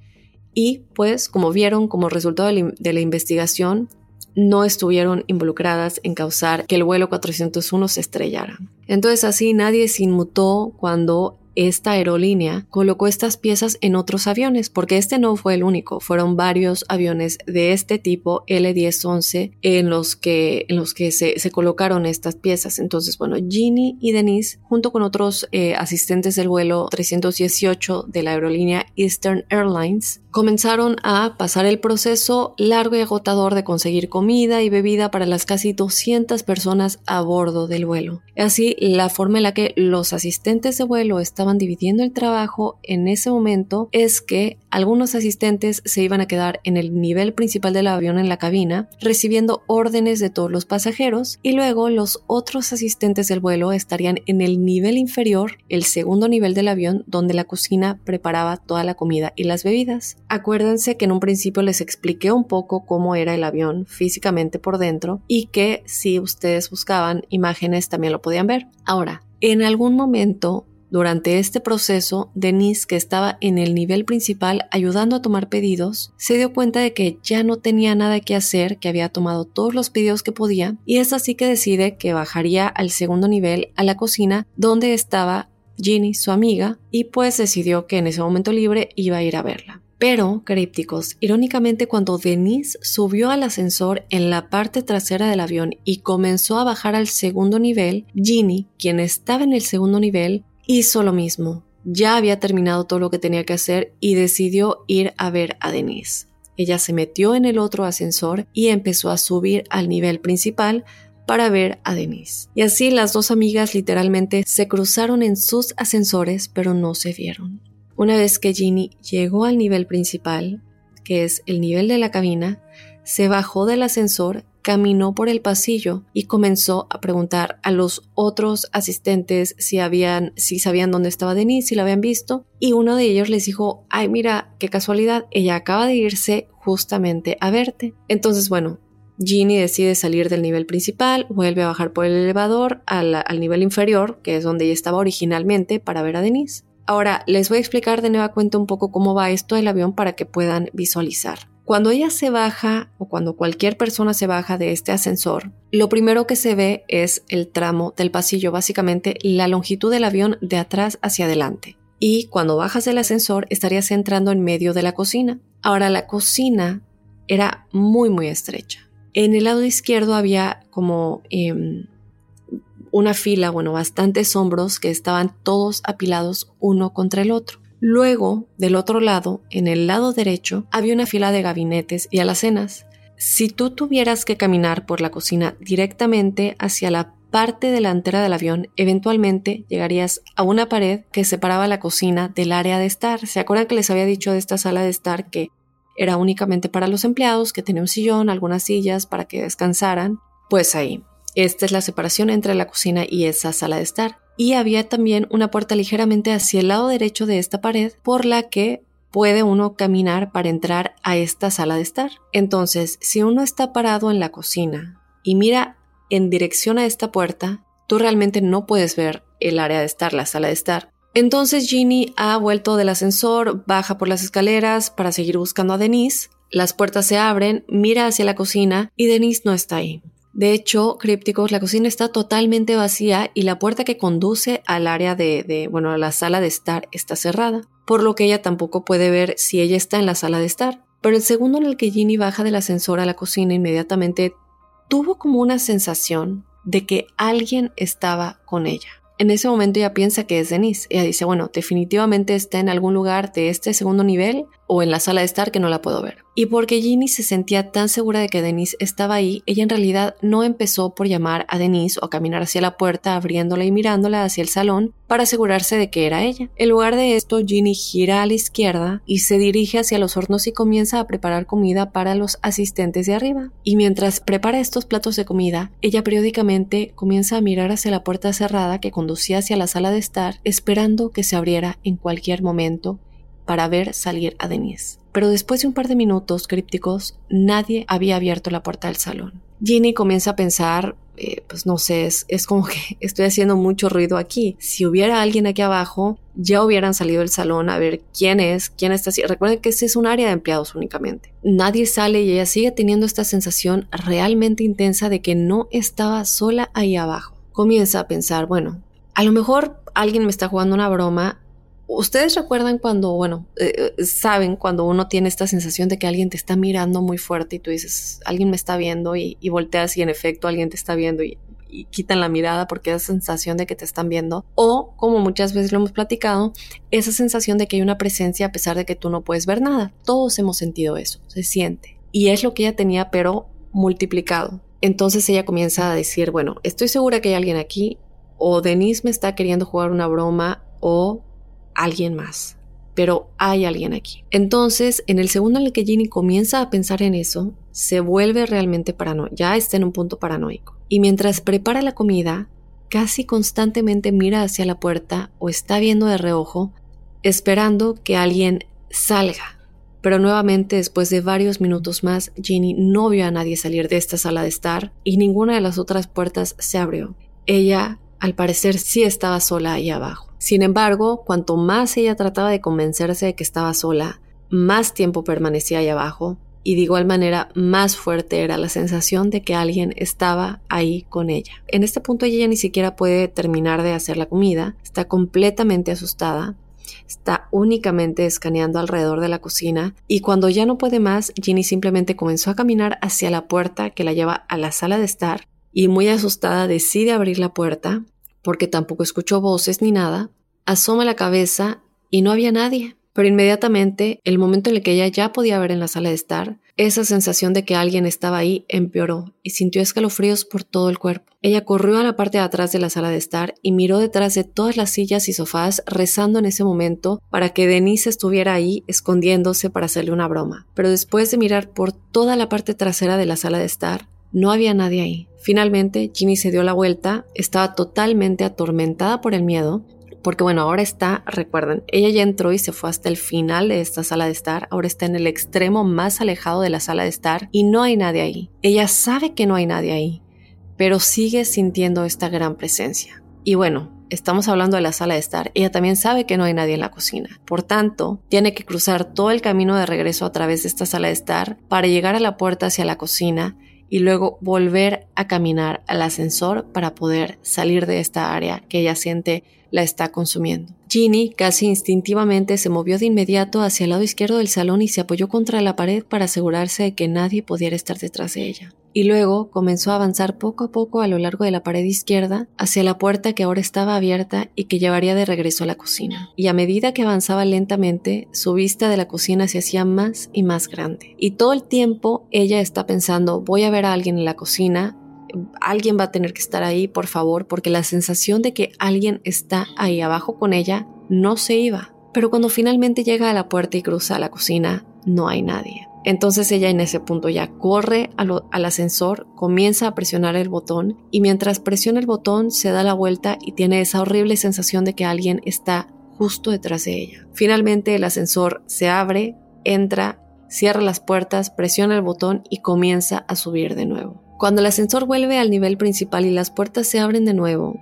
Y pues, como vieron como resultado de la investigación, no estuvieron involucradas en causar que el vuelo 401 se estrellara. Entonces así nadie se inmutó cuando esta aerolínea colocó estas piezas en otros aviones, porque este no fue el único, fueron varios aviones de este tipo L1011 en los que, en los que se, colocaron estas piezas. Entonces, bueno, Ginny y Denise, junto con otros eh, asistentes del vuelo 318 de la aerolínea Eastern Airlines, comenzaron a pasar el proceso largo y agotador de conseguir comida y bebida para las casi 200 personas a bordo del vuelo. Así, la forma en la que los asistentes de vuelo estaban dividiendo el trabajo en ese momento es que algunos asistentes se iban a quedar en el nivel principal del avión en la cabina, recibiendo órdenes de todos los pasajeros, y luego los otros asistentes del vuelo estarían en el nivel inferior, el segundo nivel del avión, donde la cocina preparaba toda la comida y las bebidas. Acuérdense que en un principio les expliqué un poco cómo era el avión físicamente por dentro y que si ustedes buscaban imágenes también lo podían ver. Ahora, en algún momento Durante este proceso, Denise, que estaba en el nivel principal ayudando a tomar pedidos, se dio cuenta de que ya no tenía nada que hacer, que había tomado todos los pedidos que podía, y es así que decide que bajaría al segundo nivel a la cocina donde estaba Ginny, su amiga, y pues decidió que en ese momento libre iba a ir a verla. Pero, crípticos, irónicamente cuando Denise subió al ascensor en la parte trasera del avión y comenzó a bajar al segundo nivel, Ginny, quien estaba en el segundo nivel, hizo lo mismo. Ya había terminado todo lo que tenía que hacer y decidió ir a ver a Denise. Ella se metió en el otro ascensor y empezó a subir al nivel principal para ver a Denise. Y así las dos amigas literalmente se cruzaron en sus ascensores pero no se vieron. Una vez que Ginny llegó al nivel principal, que es el nivel de la cabina, se bajó del ascensor, caminó por el pasillo y comenzó a preguntar a los otros asistentes si habían, si sabían dónde estaba Denise, si la habían visto, y uno de ellos les dijo, ay mira, qué casualidad, ella acaba de irse justamente a verte. Entonces, bueno, Ginny decide salir del nivel principal, vuelve a bajar por el elevador al, al nivel inferior, que es donde ella estaba originalmente, para ver a Denise. Ahora, les voy a explicar de nueva cuenta un poco cómo va esto del avión para que puedan visualizar. Cuando ella se baja o cuando cualquier persona se baja de este ascensor, lo primero que se ve es el tramo del pasillo, básicamente la longitud del avión de atrás hacia adelante. Y cuando bajas del ascensor estarías entrando en medio de la cocina. Ahora la cocina era muy muy estrecha. En el lado izquierdo había como em, una fila, bueno, bastantes hombros que estaban todos apilados uno contra el otro. Luego, del otro lado, en el lado derecho, había una fila de gabinetes y alacenas. Si tú tuvieras que caminar por la cocina directamente hacia la parte delantera del avión, eventualmente llegarías a una pared que separaba la cocina del área de estar. ¿Se acuerdan que les había dicho de esta sala de estar que era únicamente para los empleados, que tenía un sillón, algunas sillas para que descansaran? Pues ahí. Esta es la separación entre la cocina y esa sala de estar. Y había también una puerta ligeramente hacia el lado derecho de esta pared por la que puede uno caminar para entrar a esta sala de estar. Entonces, si uno está parado en la cocina y mira en dirección a esta puerta, tú realmente no puedes ver el área de estar, la sala de estar. Entonces Ginny ha vuelto del ascensor, baja por las escaleras para seguir buscando a Denise. Las puertas se abren, mira hacia la cocina y Denise no está ahí. De hecho, crípticos, la cocina está totalmente vacía y la puerta que conduce al área de, bueno, a la sala de estar está cerrada, por lo que ella tampoco puede ver si ella está en la sala de estar. Pero el segundo en el que Ginny baja del ascensor a la cocina inmediatamente tuvo como una sensación de que alguien estaba con ella. En ese momento ella piensa que es Denise. Ella dice, bueno, definitivamente está en algún lugar de este segundo nivel o en la sala de estar que no la puedo ver. Y porque Ginny se sentía tan segura de que Denise estaba ahí, ella en realidad no empezó por llamar a Denise o caminar hacia la puerta abriéndola y mirándola hacia el salón para asegurarse de que era ella. En lugar de esto, Ginny gira a la izquierda y se dirige hacia los hornos y comienza a preparar comida para los asistentes de arriba. Y mientras prepara estos platos de comida, ella periódicamente comienza a mirar hacia la puerta cerrada que conducía hacia la sala de estar, esperando que se abriera en cualquier momento para ver salir a Denise. Pero después de un par de minutos crípticos, nadie había abierto la puerta del salón. Ginny comienza a pensar, eh, pues no sé, es, como que estoy haciendo mucho ruido aquí. Si hubiera alguien aquí abajo, ya hubieran salido del salón a ver quién es, quién está así. Recuerden que este es un área de empleados únicamente. Nadie sale y ella sigue teniendo esta sensación realmente intensa de que no estaba sola ahí abajo. Comienza a pensar, bueno, a lo mejor alguien me está jugando una broma Ustedes recuerdan cuando, bueno, eh, eh, saben cuando uno tiene esta sensación de que alguien te está mirando muy fuerte y tú dices, alguien me está viendo y, volteas y en efecto alguien te está viendo y, y quitan la mirada porque esa sensación de que te están viendo. O, como muchas veces lo hemos platicado, esa sensación de que hay una presencia a pesar de que tú no puedes ver nada. Todos hemos sentido eso, se siente. Y es lo que ella tenía, pero multiplicado. Entonces ella comienza a decir, bueno, estoy segura que hay alguien aquí, o Denise me está queriendo jugar una broma, o alguien más, pero hay alguien aquí. Entonces, en el segundo en el que Ginny comienza a pensar en eso, se vuelve realmente paranoico, ya está en un punto paranoico. Y mientras prepara la comida, casi constantemente mira hacia la puerta o está viendo de reojo, esperando que alguien salga. Pero nuevamente, después de varios minutos más, Ginny no vio a nadie salir de esta sala de estar y ninguna de las otras puertas se abrió. Ella, al parecer, sí estaba sola ahí abajo. Sin embargo, cuanto más ella trataba de convencerse de que estaba sola, más tiempo permanecía ahí abajo y de igual manera más fuerte era la sensación de que alguien estaba ahí con ella. En este punto ella ni siquiera puede terminar de hacer la comida, está completamente asustada, está únicamente escaneando alrededor de la cocina y cuando ya no puede más, Ginny simplemente comenzó a caminar hacia la puerta que la lleva a la sala de estar y muy asustada decide abrir la puerta porque tampoco escuchó voces ni nada, asoma la cabeza y no había nadie. Pero inmediatamente, el momento en el que ella ya podía ver en la sala de estar, esa sensación de que alguien estaba ahí empeoró y sintió escalofríos por todo el cuerpo. Ella corrió a la parte de atrás de la sala de estar y miró detrás de todas las sillas y sofás rezando en ese momento para que Denise estuviera ahí escondiéndose para hacerle una broma. Pero después de mirar por toda la parte trasera de la sala de estar, no había nadie ahí. Finalmente, Ginny se dio la vuelta, estaba totalmente atormentada por el miedo porque bueno, ahora está, recuerden, ella ya entró y se fue hasta el final de esta sala de estar, ahora está en el extremo más alejado de la sala de estar y no hay nadie ahí. Ella sabe que no hay nadie ahí, pero sigue sintiendo esta gran presencia. Y bueno, estamos hablando de la sala de estar, ella también sabe que no hay nadie en la cocina. Por tanto, tiene que cruzar todo el camino de regreso a través de esta sala de estar para llegar a la puerta hacia la cocina y luego volver a caminar al ascensor para poder salir de esta área que ella siente la está consumiendo. Ginny casi instintivamente se movió de inmediato hacia el lado izquierdo del salón y se apoyó contra la pared para asegurarse de que nadie pudiera estar detrás de ella. Y luego comenzó a avanzar poco a poco a lo largo de la pared izquierda hacia la puerta que ahora estaba abierta y que llevaría de regreso a la cocina. Y a medida que avanzaba lentamente, su vista de la cocina se hacía más y más grande. Y todo el tiempo ella está pensando, voy a ver a alguien en la cocina, alguien va a tener que estar ahí, por favor, porque la sensación de que alguien está ahí abajo con ella no se iba. Pero cuando finalmente llega a la puerta y cruza a la cocina, no hay nadie. Entonces ella en ese punto ya corre al ascensor, comienza a presionar el botón y mientras presiona el botón se da la vuelta y tiene esa horrible sensación de que alguien está justo detrás de ella. Finalmente el ascensor se abre, entra, cierra las puertas, presiona el botón y comienza a subir de nuevo. Cuando el ascensor vuelve al nivel principal y las puertas se abren de nuevo,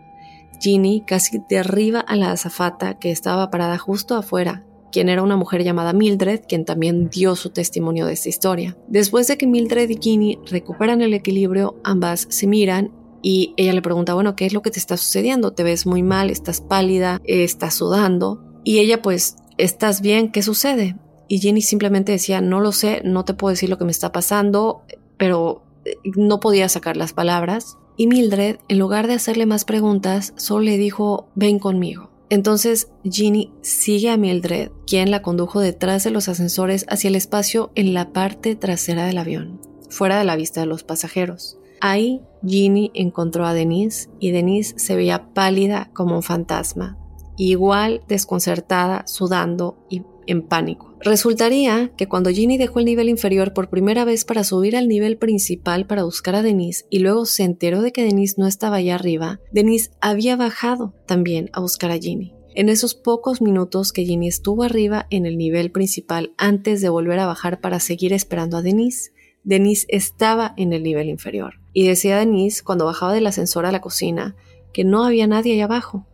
Ginny casi derriba a la azafata que estaba parada justo afuera, quien era una mujer llamada Mildred, quien también dio su testimonio de esta historia. Después de que Mildred y Ginny recuperan el equilibrio, ambas se miran y ella le pregunta, bueno, ¿qué es lo que te está sucediendo? ¿Te ves muy mal? ¿Estás pálida? ¿Estás sudando? Y ella pues, ¿estás bien? ¿Qué sucede? Y Ginny simplemente decía, no lo sé, no te puedo decir lo que me está pasando, pero no podía sacar las palabras. Y Mildred, en lugar de hacerle más preguntas, solo le dijo, ven conmigo. Entonces Ginny sigue a Mildred, quien la condujo detrás de los ascensores hacia el espacio en la parte trasera del avión, fuera de la vista de los pasajeros. Ahí Ginny encontró a Denise y Denise se veía pálida como un fantasma, igual desconcertada, sudando y en pánico. Resultaría que cuando Ginny dejó el nivel inferior por primera vez para subir al nivel principal para buscar a Denise y luego se enteró de que Denise no estaba allá arriba, Denise había bajado también a buscar a Ginny. En esos pocos minutos que Ginny estuvo arriba en el nivel principal antes de volver a bajar para seguir esperando a Denise, Denise estaba en el nivel inferior. Y decía Denise cuando bajaba del ascensor a la cocina que no había nadie allá abajo,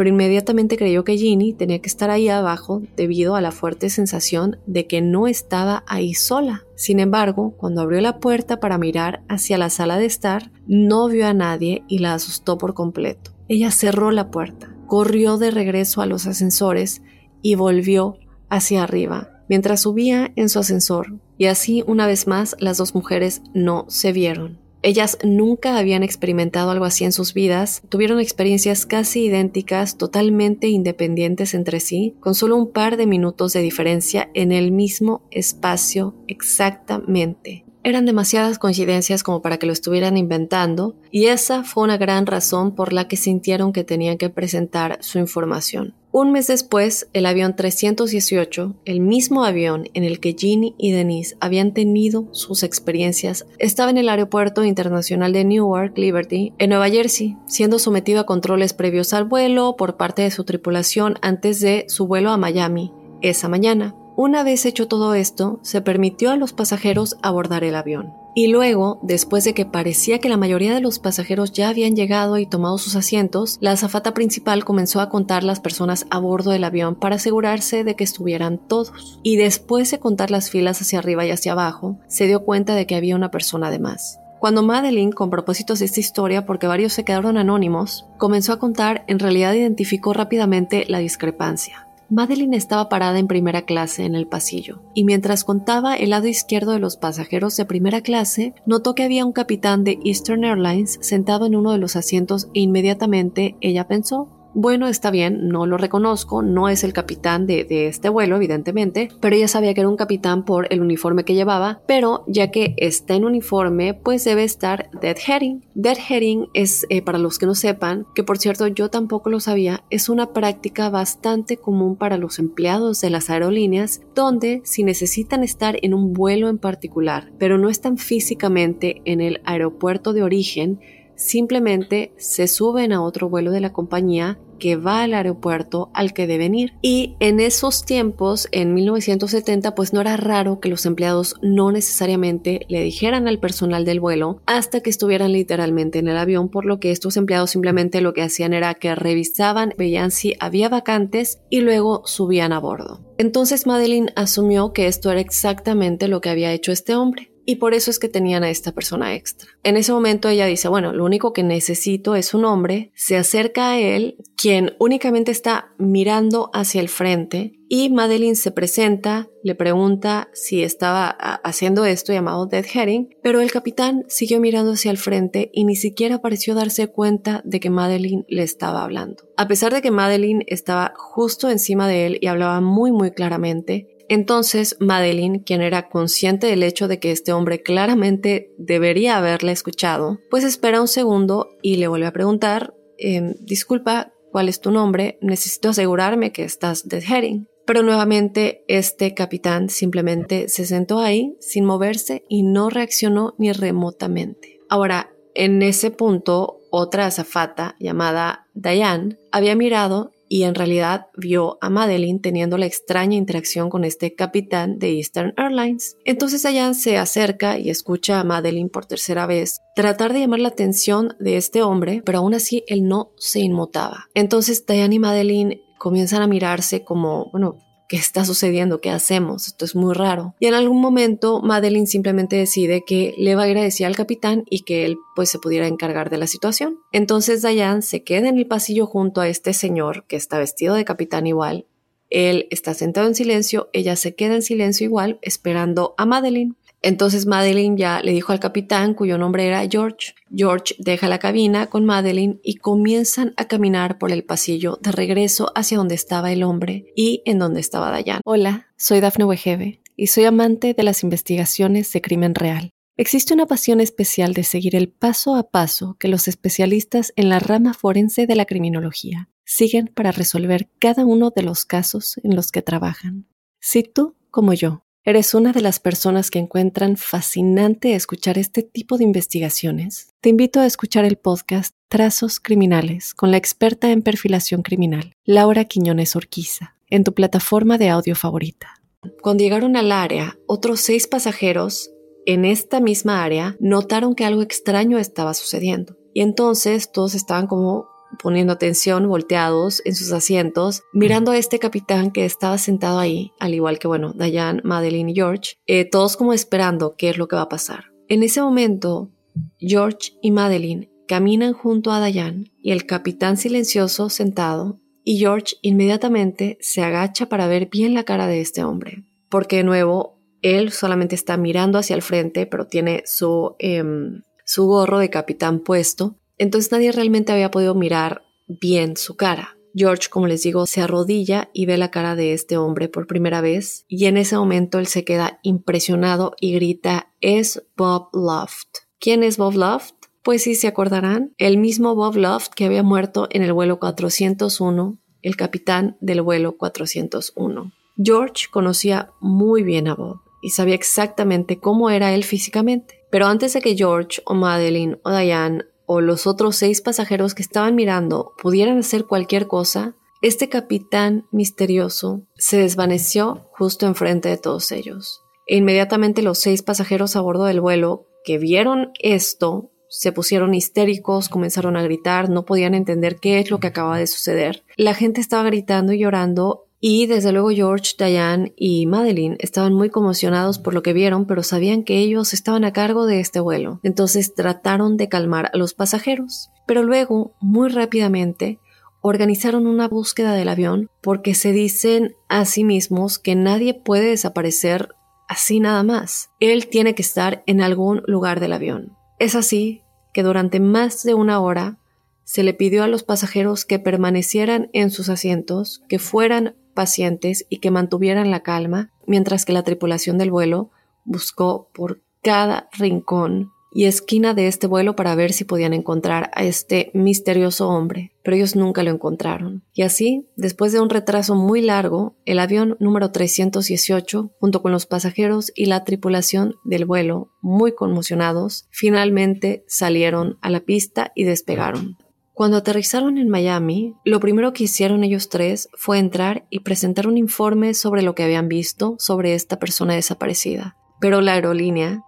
pero inmediatamente creyó que Ginny tenía que estar ahí abajo debido a la fuerte sensación de que no estaba ahí sola. Sin embargo, cuando abrió la puerta para mirar hacia la sala de estar, no vio a nadie y la asustó por completo. Ella cerró la puerta, corrió de regreso a los ascensores y volvió hacia arriba, mientras subía en su ascensor, y así una vez más las dos mujeres no se vieron. Ellas nunca habían experimentado algo así en sus vidas, tuvieron experiencias casi idénticas, totalmente independientes entre sí, con solo un par de minutos de diferencia en el mismo espacio exactamente. Eran demasiadas coincidencias como para que lo estuvieran inventando, y esa fue una gran razón por la que sintieron que tenían que presentar su información. Un mes después, el avión 318, el mismo avión en el que Ginny y Denise habían tenido sus experiencias, estaba en el aeropuerto internacional de Newark Liberty, en Nueva Jersey, siendo sometido a controles previos al vuelo por parte de su tripulación antes de su vuelo a Miami esa mañana. Una vez hecho todo esto, se permitió a los pasajeros abordar el avión. Y luego, después de que parecía que la mayoría de los pasajeros ya habían llegado y tomado sus asientos, la azafata principal comenzó a contar las personas a bordo del avión para asegurarse de que estuvieran todos. Y después de contar las filas hacia arriba y hacia abajo, se dio cuenta de que había una persona de más. Cuando Madeline, con propósitos de esta historia, porque varios se quedaron anónimos, comenzó a contar, en realidad identificó rápidamente la discrepancia. Madeline estaba parada en primera clase en el pasillo, y mientras contaba el lado izquierdo de los pasajeros de primera clase, notó que había un capitán de Eastern Airlines sentado en uno de los asientos e inmediatamente ella pensó, bueno, está bien, no lo reconozco, no es el capitán de, este vuelo, evidentemente, pero ella sabía que era un capitán por el uniforme que llevaba, pero ya que está en uniforme, pues debe estar deadheading. Deadheading es, eh, para los que no sepan, que por cierto yo tampoco lo sabía, es una práctica bastante común para los empleados de las aerolíneas, donde si necesitan estar en un vuelo en particular, pero no están físicamente en el aeropuerto de origen, simplemente se suben a otro vuelo de la compañía que va al aeropuerto al que deben ir. Y en esos tiempos, en 1970, pues no era raro que los empleados no necesariamente le dijeran al personal del vuelo hasta que estuvieran literalmente en el avión, por lo que estos empleados simplemente lo que hacían era que revisaban, veían si había vacantes y luego subían a bordo. Entonces Madeline asumió que esto era exactamente lo que había hecho este hombre y por eso es que tenían a esta persona extra. En ese momento ella dice, bueno, lo único que necesito es un hombre, se acerca a él, quien únicamente está mirando hacia el frente y Madeline se presenta, le pregunta si estaba haciendo esto llamado deadheading, pero el capitán siguió mirando hacia el frente y ni siquiera pareció darse cuenta de que Madeline le estaba hablando. A pesar de que Madeline estaba justo encima de él y hablaba muy muy claramente, entonces, Madeline, quien era consciente del hecho de que este hombre claramente debería haberla escuchado, pues espera un segundo y le vuelve a preguntar, em, disculpa, ¿cuál es tu nombre? Necesito asegurarme que estás deadheading. Pero nuevamente este capitán simplemente se sentó ahí sin moverse y no reaccionó ni remotamente. Ahora, en ese punto, otra azafata llamada Diane había mirado y en realidad vio a Madeline teniendo la extraña interacción con este capitán de Eastern Airlines. Entonces Diane se acerca y escucha a Madeline por tercera vez tratar de llamar la atención de este hombre, pero aún así él no se inmutaba. Entonces Diane y Madeline comienzan a mirarse como, bueno, ¿qué está sucediendo? ¿Qué hacemos? Esto es muy raro. Y en algún momento Madeline simplemente decide que le va a ir a decir al capitán y que él pues se pudiera encargar de la situación. Entonces Diane se queda en el pasillo junto a este señor que está vestido de capitán igual. Él está sentado en silencio, ella se queda en silencio igual esperando a Madeline. Entonces Madeline ya le dijo al capitán, cuyo nombre era George. George deja la cabina con Madeline y comienzan a caminar por el pasillo de regreso hacia donde estaba el hombre y en donde estaba Dayan. Hola, soy Daphne Wegebe y soy amante de las investigaciones de crimen real. Existe una pasión especial de seguir el paso a paso que los especialistas en la rama forense de la criminología siguen para resolver cada uno de los casos en los que trabajan. Si tú, como yo, ¿Eres una de las personas que encuentran fascinante escuchar este tipo de investigaciones? Te invito a escuchar el podcast Trazos Criminales con la experta en perfilación criminal, Laura Quiñones Orquiza, en tu plataforma de audio favorita. Cuando llegaron al área, otros seis pasajeros en esta misma área notaron que algo extraño estaba sucediendo. Y entonces todos estaban como poniendo atención, volteados en sus asientos, mirando a este capitán que estaba sentado ahí, al igual que, bueno, Diane, Madeline y George, eh, todos como esperando qué es lo que va a pasar. En ese momento, George y Madeline caminan junto a Diane y el capitán silencioso sentado, y George inmediatamente se agacha para ver bien la cara de este hombre, porque de nuevo, él solamente está mirando hacia el frente, pero tiene su, em, su gorro de capitán puesto, entonces nadie realmente había podido mirar bien su cara. George, como les digo, se arrodilla y ve la cara de este hombre por primera vez y en ese momento él se queda impresionado y grita, es Bob Loft. ¿Quién es Bob Loft? Pues sí, se acordarán, el mismo Bob Loft que había muerto en el vuelo 401, el capitán del vuelo 401. George conocía muy bien a Bob y sabía exactamente cómo era él físicamente. Pero antes de que George o Madeline o Diane o los otros seis pasajeros que estaban mirando pudieran hacer cualquier cosa, este capitán misterioso se desvaneció justo enfrente de todos ellos. E inmediatamente los seis pasajeros a bordo del vuelo que vieron esto se pusieron histéricos, comenzaron a gritar, no podían entender qué es lo que acaba de suceder. La gente estaba gritando y llorando y desde luego George, Diane y Madeline estaban muy conmocionados por lo que vieron, pero sabían que ellos estaban a cargo de este vuelo. Entonces trataron de calmar a los pasajeros. Pero luego, muy rápidamente, organizaron una búsqueda del avión porque se dicen a sí mismos que nadie puede desaparecer así nada más. Él tiene que estar en algún lugar del avión. Es así que durante más de una hora se le pidió a los pasajeros que permanecieran en sus asientos, que fueran pacientes y que mantuvieran la calma, mientras que la tripulación del vuelo buscó por cada rincón y esquina de este vuelo para ver si podían encontrar a este misterioso hombre, pero ellos nunca lo encontraron. Y así, después de un retraso muy largo, el avión número 318, junto con los pasajeros y la tripulación del vuelo, muy conmocionados, finalmente salieron a la pista y despegaron. Cuando aterrizaron en Miami, lo primero que hicieron ellos tres fue entrar y presentar un informe sobre lo que habían visto sobre esta persona desaparecida. Pero la aerolínea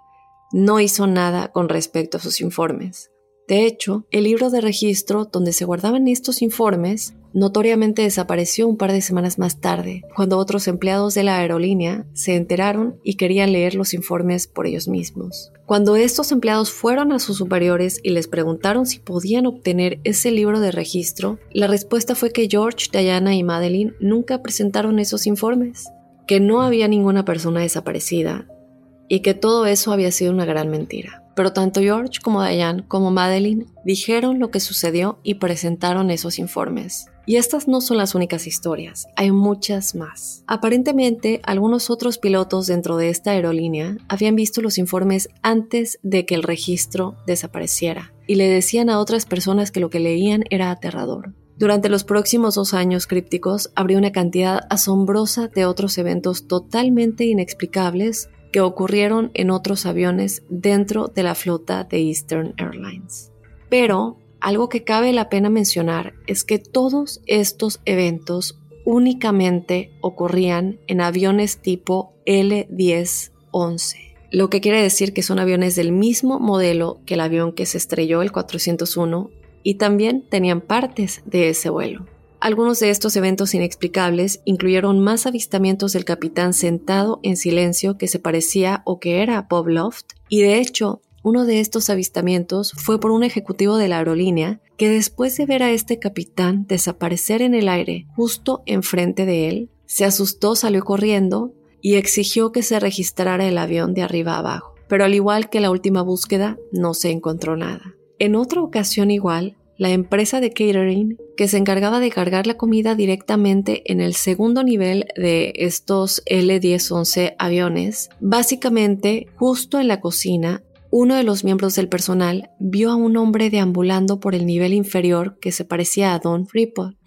no hizo nada con respecto a sus informes. De hecho, el libro de registro donde se guardaban estos informes notoriamente desapareció un par de semanas más tarde, cuando otros empleados de la aerolínea se enteraron y querían leer los informes por ellos mismos. Cuando estos empleados fueron a sus superiores y les preguntaron si podían obtener ese libro de registro, la respuesta fue que George, Diana y Madeline nunca presentaron esos informes, que no había ninguna persona desaparecida y que todo eso había sido una gran mentira. Pero tanto George como Diane como Madeline dijeron lo que sucedió y presentaron esos informes. Y estas no son las únicas historias, hay muchas más. Aparentemente, algunos otros pilotos dentro de esta aerolínea habían visto los informes antes de que el registro desapareciera y le decían a otras personas que lo que leían era aterrador. Durante los próximos dos años crípticos habría una cantidad asombrosa de otros eventos totalmente inexplicables que ocurrieron en otros aviones dentro de la flota de Eastern Airlines. Pero algo que cabe la pena mencionar es que todos estos eventos únicamente ocurrían en aviones tipo L-1011, lo que quiere decir que son aviones del mismo modelo que el avión que se estrelló el 401 y también tenían partes de ese vuelo. Algunos de estos eventos inexplicables incluyeron más avistamientos del capitán sentado en silencio que se parecía o que era Bob Loft, y de hecho uno de estos avistamientos fue por un ejecutivo de la aerolínea que después de ver a este capitán desaparecer en el aire justo enfrente de él, se asustó, salió corriendo y exigió que se registrara el avión de arriba abajo. Pero al igual que la última búsqueda, no se encontró nada. En otra ocasión igual, la empresa de catering que se encargaba de cargar la comida directamente en el segundo nivel de estos L-1011 aviones, básicamente justo en la cocina uno de los miembros del personal vio a un hombre deambulando por el nivel inferior que se parecía a Don Freeport.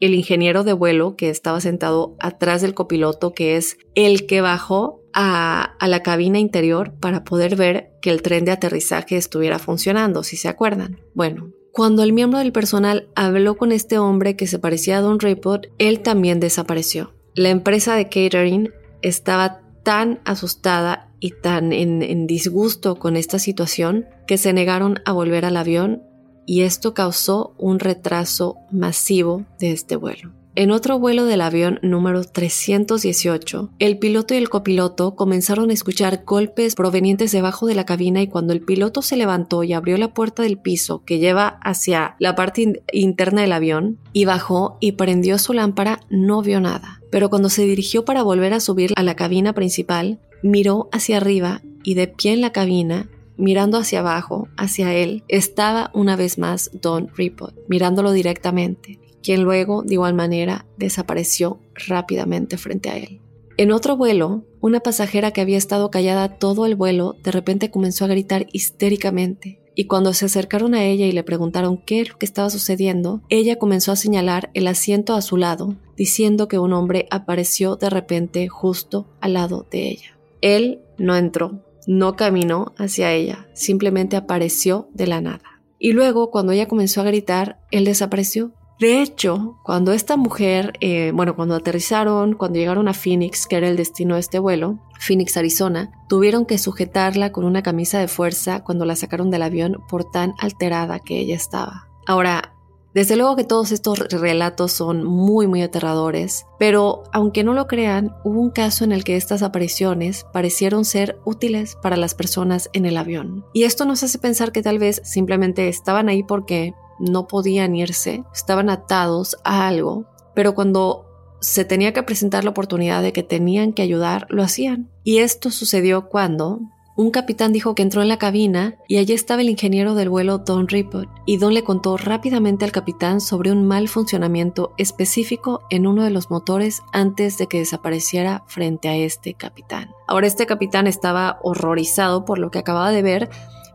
El ingeniero de vuelo que estaba sentado atrás del copiloto, que es el que bajó a, a, la cabina interior para poder ver que el tren de aterrizaje estuviera funcionando, si se acuerdan. Bueno, cuando el miembro del personal habló con este hombre que se parecía a Don Freeport, él también desapareció. La empresa de catering estaba tan asustada y tan en, disgusto con esta situación que se negaron a volver al avión y esto causó un retraso masivo de este vuelo. En otro vuelo del avión número 318, el piloto y el copiloto comenzaron a escuchar golpes provenientes debajo de la cabina y cuando el piloto se levantó y abrió la puerta del piso que lleva hacia la parte interna del avión y bajó y prendió su lámpara, no vio nada. Pero cuando se dirigió para volver a subir a la cabina principal, miró hacia arriba y de pie en la cabina mirando hacia abajo, hacia él, estaba una vez más Don Ripot, mirándolo directamente quien luego, de igual manera, desapareció rápidamente frente a él. En otro vuelo, una pasajera que había estado callada todo el vuelo de repente comenzó a gritar histéricamente, y cuando se acercaron a ella y le preguntaron qué es lo que estaba sucediendo, ella comenzó a señalar el asiento a su lado, diciendo que un hombre apareció de repente justo al lado de ella. Él no entró, no caminó hacia ella, simplemente apareció de la nada. Y luego, cuando ella comenzó a gritar, él desapareció De hecho, cuando esta mujer, eh, bueno, cuando aterrizaron, cuando llegaron a Phoenix, que era el destino de este vuelo, Phoenix, Arizona, tuvieron que sujetarla con una camisa de fuerza cuando la sacaron del avión por tan alterada que ella estaba. Ahora, desde luego que todos estos relatos son muy muy aterradores, pero aunque no lo crean, hubo un caso en el que estas apariciones parecieron ser útiles para las personas en el avión. Y esto nos hace pensar que tal vez simplemente estaban ahí porque no podían irse, estaban atados a algo, pero cuando se tenía que presentar la oportunidad de que tenían que ayudar, lo hacían. Y esto sucedió cuando un capitán dijo que entró en la cabina y allí estaba el ingeniero del vuelo Don Ripple y Don le contó rápidamente al capitán sobre un mal funcionamiento específico en uno de los motores antes de que desapareciera frente a este capitán. Ahora este capitán estaba horrorizado por lo que acababa de ver,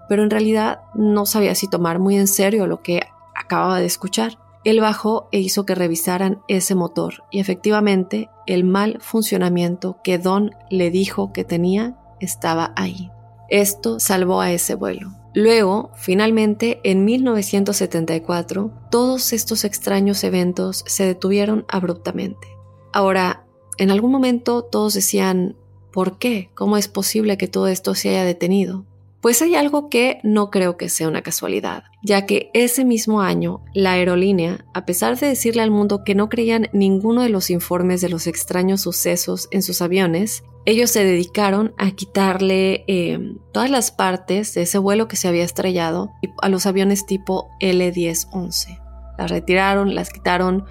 pero en realidad no sabía si tomar muy en serio lo que acababa de escuchar. Él bajó e hizo que revisaran ese motor y efectivamente el mal funcionamiento que Don le dijo que tenía estaba ahí. Esto salvó a ese vuelo. Luego, finalmente, en 1974, todos estos extraños eventos se detuvieron abruptamente. Ahora, en algún momento todos decían, ¿por qué? ¿Cómo es posible que todo esto se haya detenido? Pues hay algo que no creo que sea una casualidad, ya que ese mismo año la aerolínea, a pesar de decirle al mundo que no creían ninguno de los informes de los extraños sucesos en sus aviones, ellos se dedicaron a quitarle em, todas las partes de ese vuelo que se había estrellado a los aviones tipo L-1011. Las retiraron, las quitaron,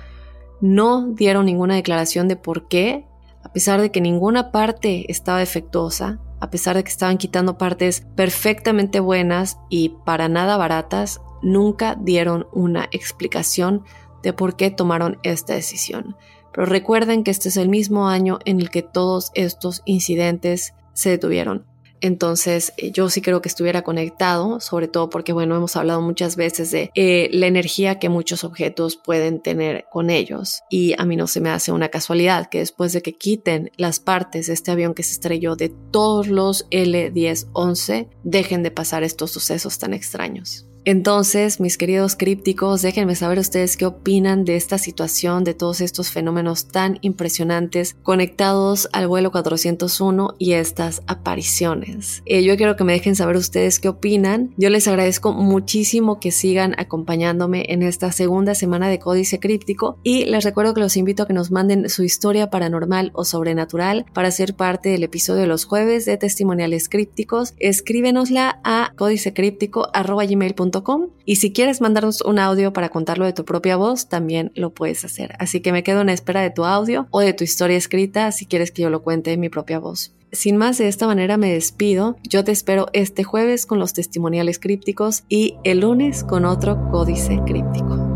no dieron ninguna declaración de por qué, a pesar de que ninguna parte estaba defectuosa, a pesar de que estaban quitando partes perfectamente buenas y para nada baratas, nunca dieron una explicación de por qué tomaron esta decisión. Pero recuerden que este es el mismo año en el que todos estos incidentes se detuvieron. Entonces eh, yo sí creo que estuviera conectado, sobre todo porque, bueno, hemos hablado muchas veces de eh, la energía que muchos objetos pueden tener con ellos. Y a mí no se me hace una casualidad que después de que quiten las partes de este avión que se estrelló de todos los L-1011, dejen de pasar estos sucesos tan extraños. Entonces, mis queridos crípticos, déjenme saber ustedes qué opinan de esta situación, de todos estos fenómenos tan impresionantes conectados al vuelo 401 y estas apariciones. Eh, yo quiero que me dejen saber ustedes qué opinan. Yo les agradezco muchísimo que sigan acompañándome en esta segunda semana de Códice Críptico y les recuerdo que los invito a que nos manden su historia paranormal o sobrenatural para ser parte del episodio de los jueves de testimoniales crípticos. Escríbenosla a códicecríptico.com y si quieres mandarnos un audio para contarlo de tu propia voz, también lo puedes hacer. Así que me quedo en espera de tu audio o de tu historia escrita si quieres que yo lo cuente en mi propia voz. Sin más, de esta manera me despido. Yo te espero este jueves con los testimoniales crípticos y el lunes con otro códice críptico.